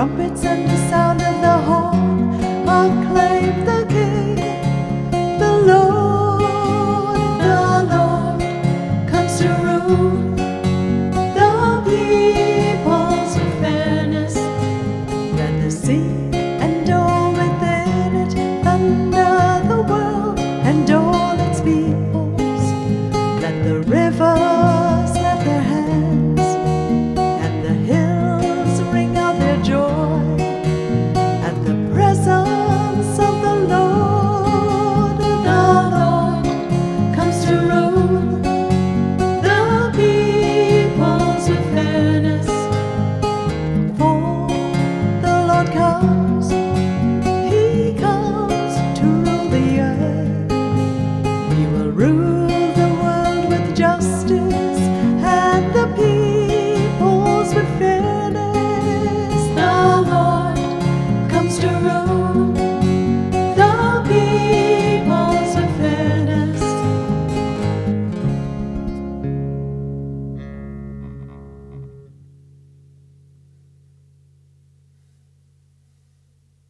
trumpets and the sound of the love.